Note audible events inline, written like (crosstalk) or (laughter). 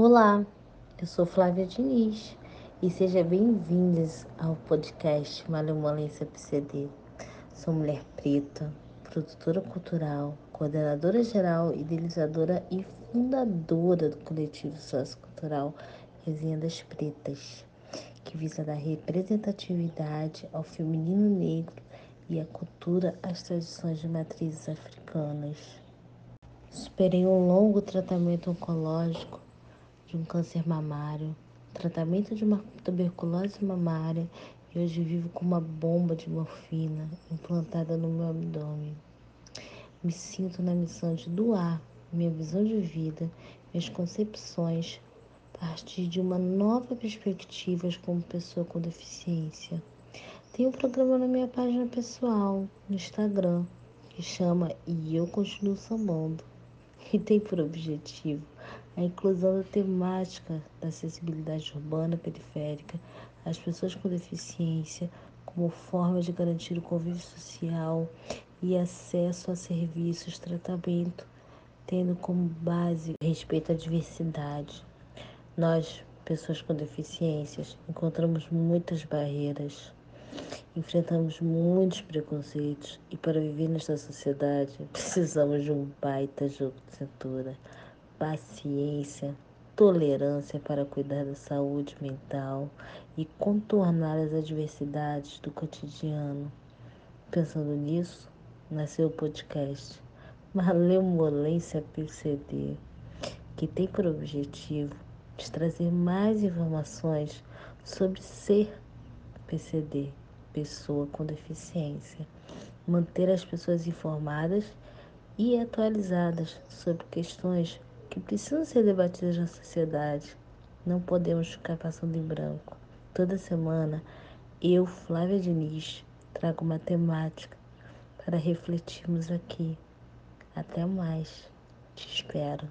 Olá, eu sou Flávia Diniz e seja bem-vindos ao podcast Malemolência PCD. Sou mulher preta, produtora cultural, coordenadora geral, idealizadora e fundadora do coletivo sociocultural Resenha das Pretas, que visa dar representatividade ao feminino negro e a cultura às tradições de matrizes africanas. Superei um longo tratamento oncológico de um câncer mamário, tratamento de uma tuberculose mamária e hoje vivo com uma bomba de morfina implantada no meu abdômen. Me sinto na missão de doar minha visão de vida, minhas concepções, a partir de uma nova perspectiva como pessoa com deficiência. Tem um programa na minha página pessoal, no Instagram, que chama E Eu Continuo Sambando, (laughs) e tem por objetivo a inclusão da temática da acessibilidade urbana periférica às pessoas com deficiência como forma de garantir o convívio social e acesso a serviços, tratamento, tendo como base respeito à diversidade. Nós, pessoas com deficiências, encontramos muitas barreiras, enfrentamos muitos preconceitos e para viver nesta sociedade (laughs) precisamos de um baita jogo de cintura paciência, tolerância para cuidar da saúde mental e contornar as adversidades do cotidiano. Pensando nisso, nasceu o podcast Malemolência PCD, que tem por objetivo de trazer mais informações sobre ser PCD, pessoa com deficiência, manter as pessoas informadas e atualizadas sobre questões que precisam ser debatidas na sociedade. Não podemos ficar passando em branco. Toda semana, eu, Flávia Diniz, trago uma temática para refletirmos aqui. Até mais. Te espero.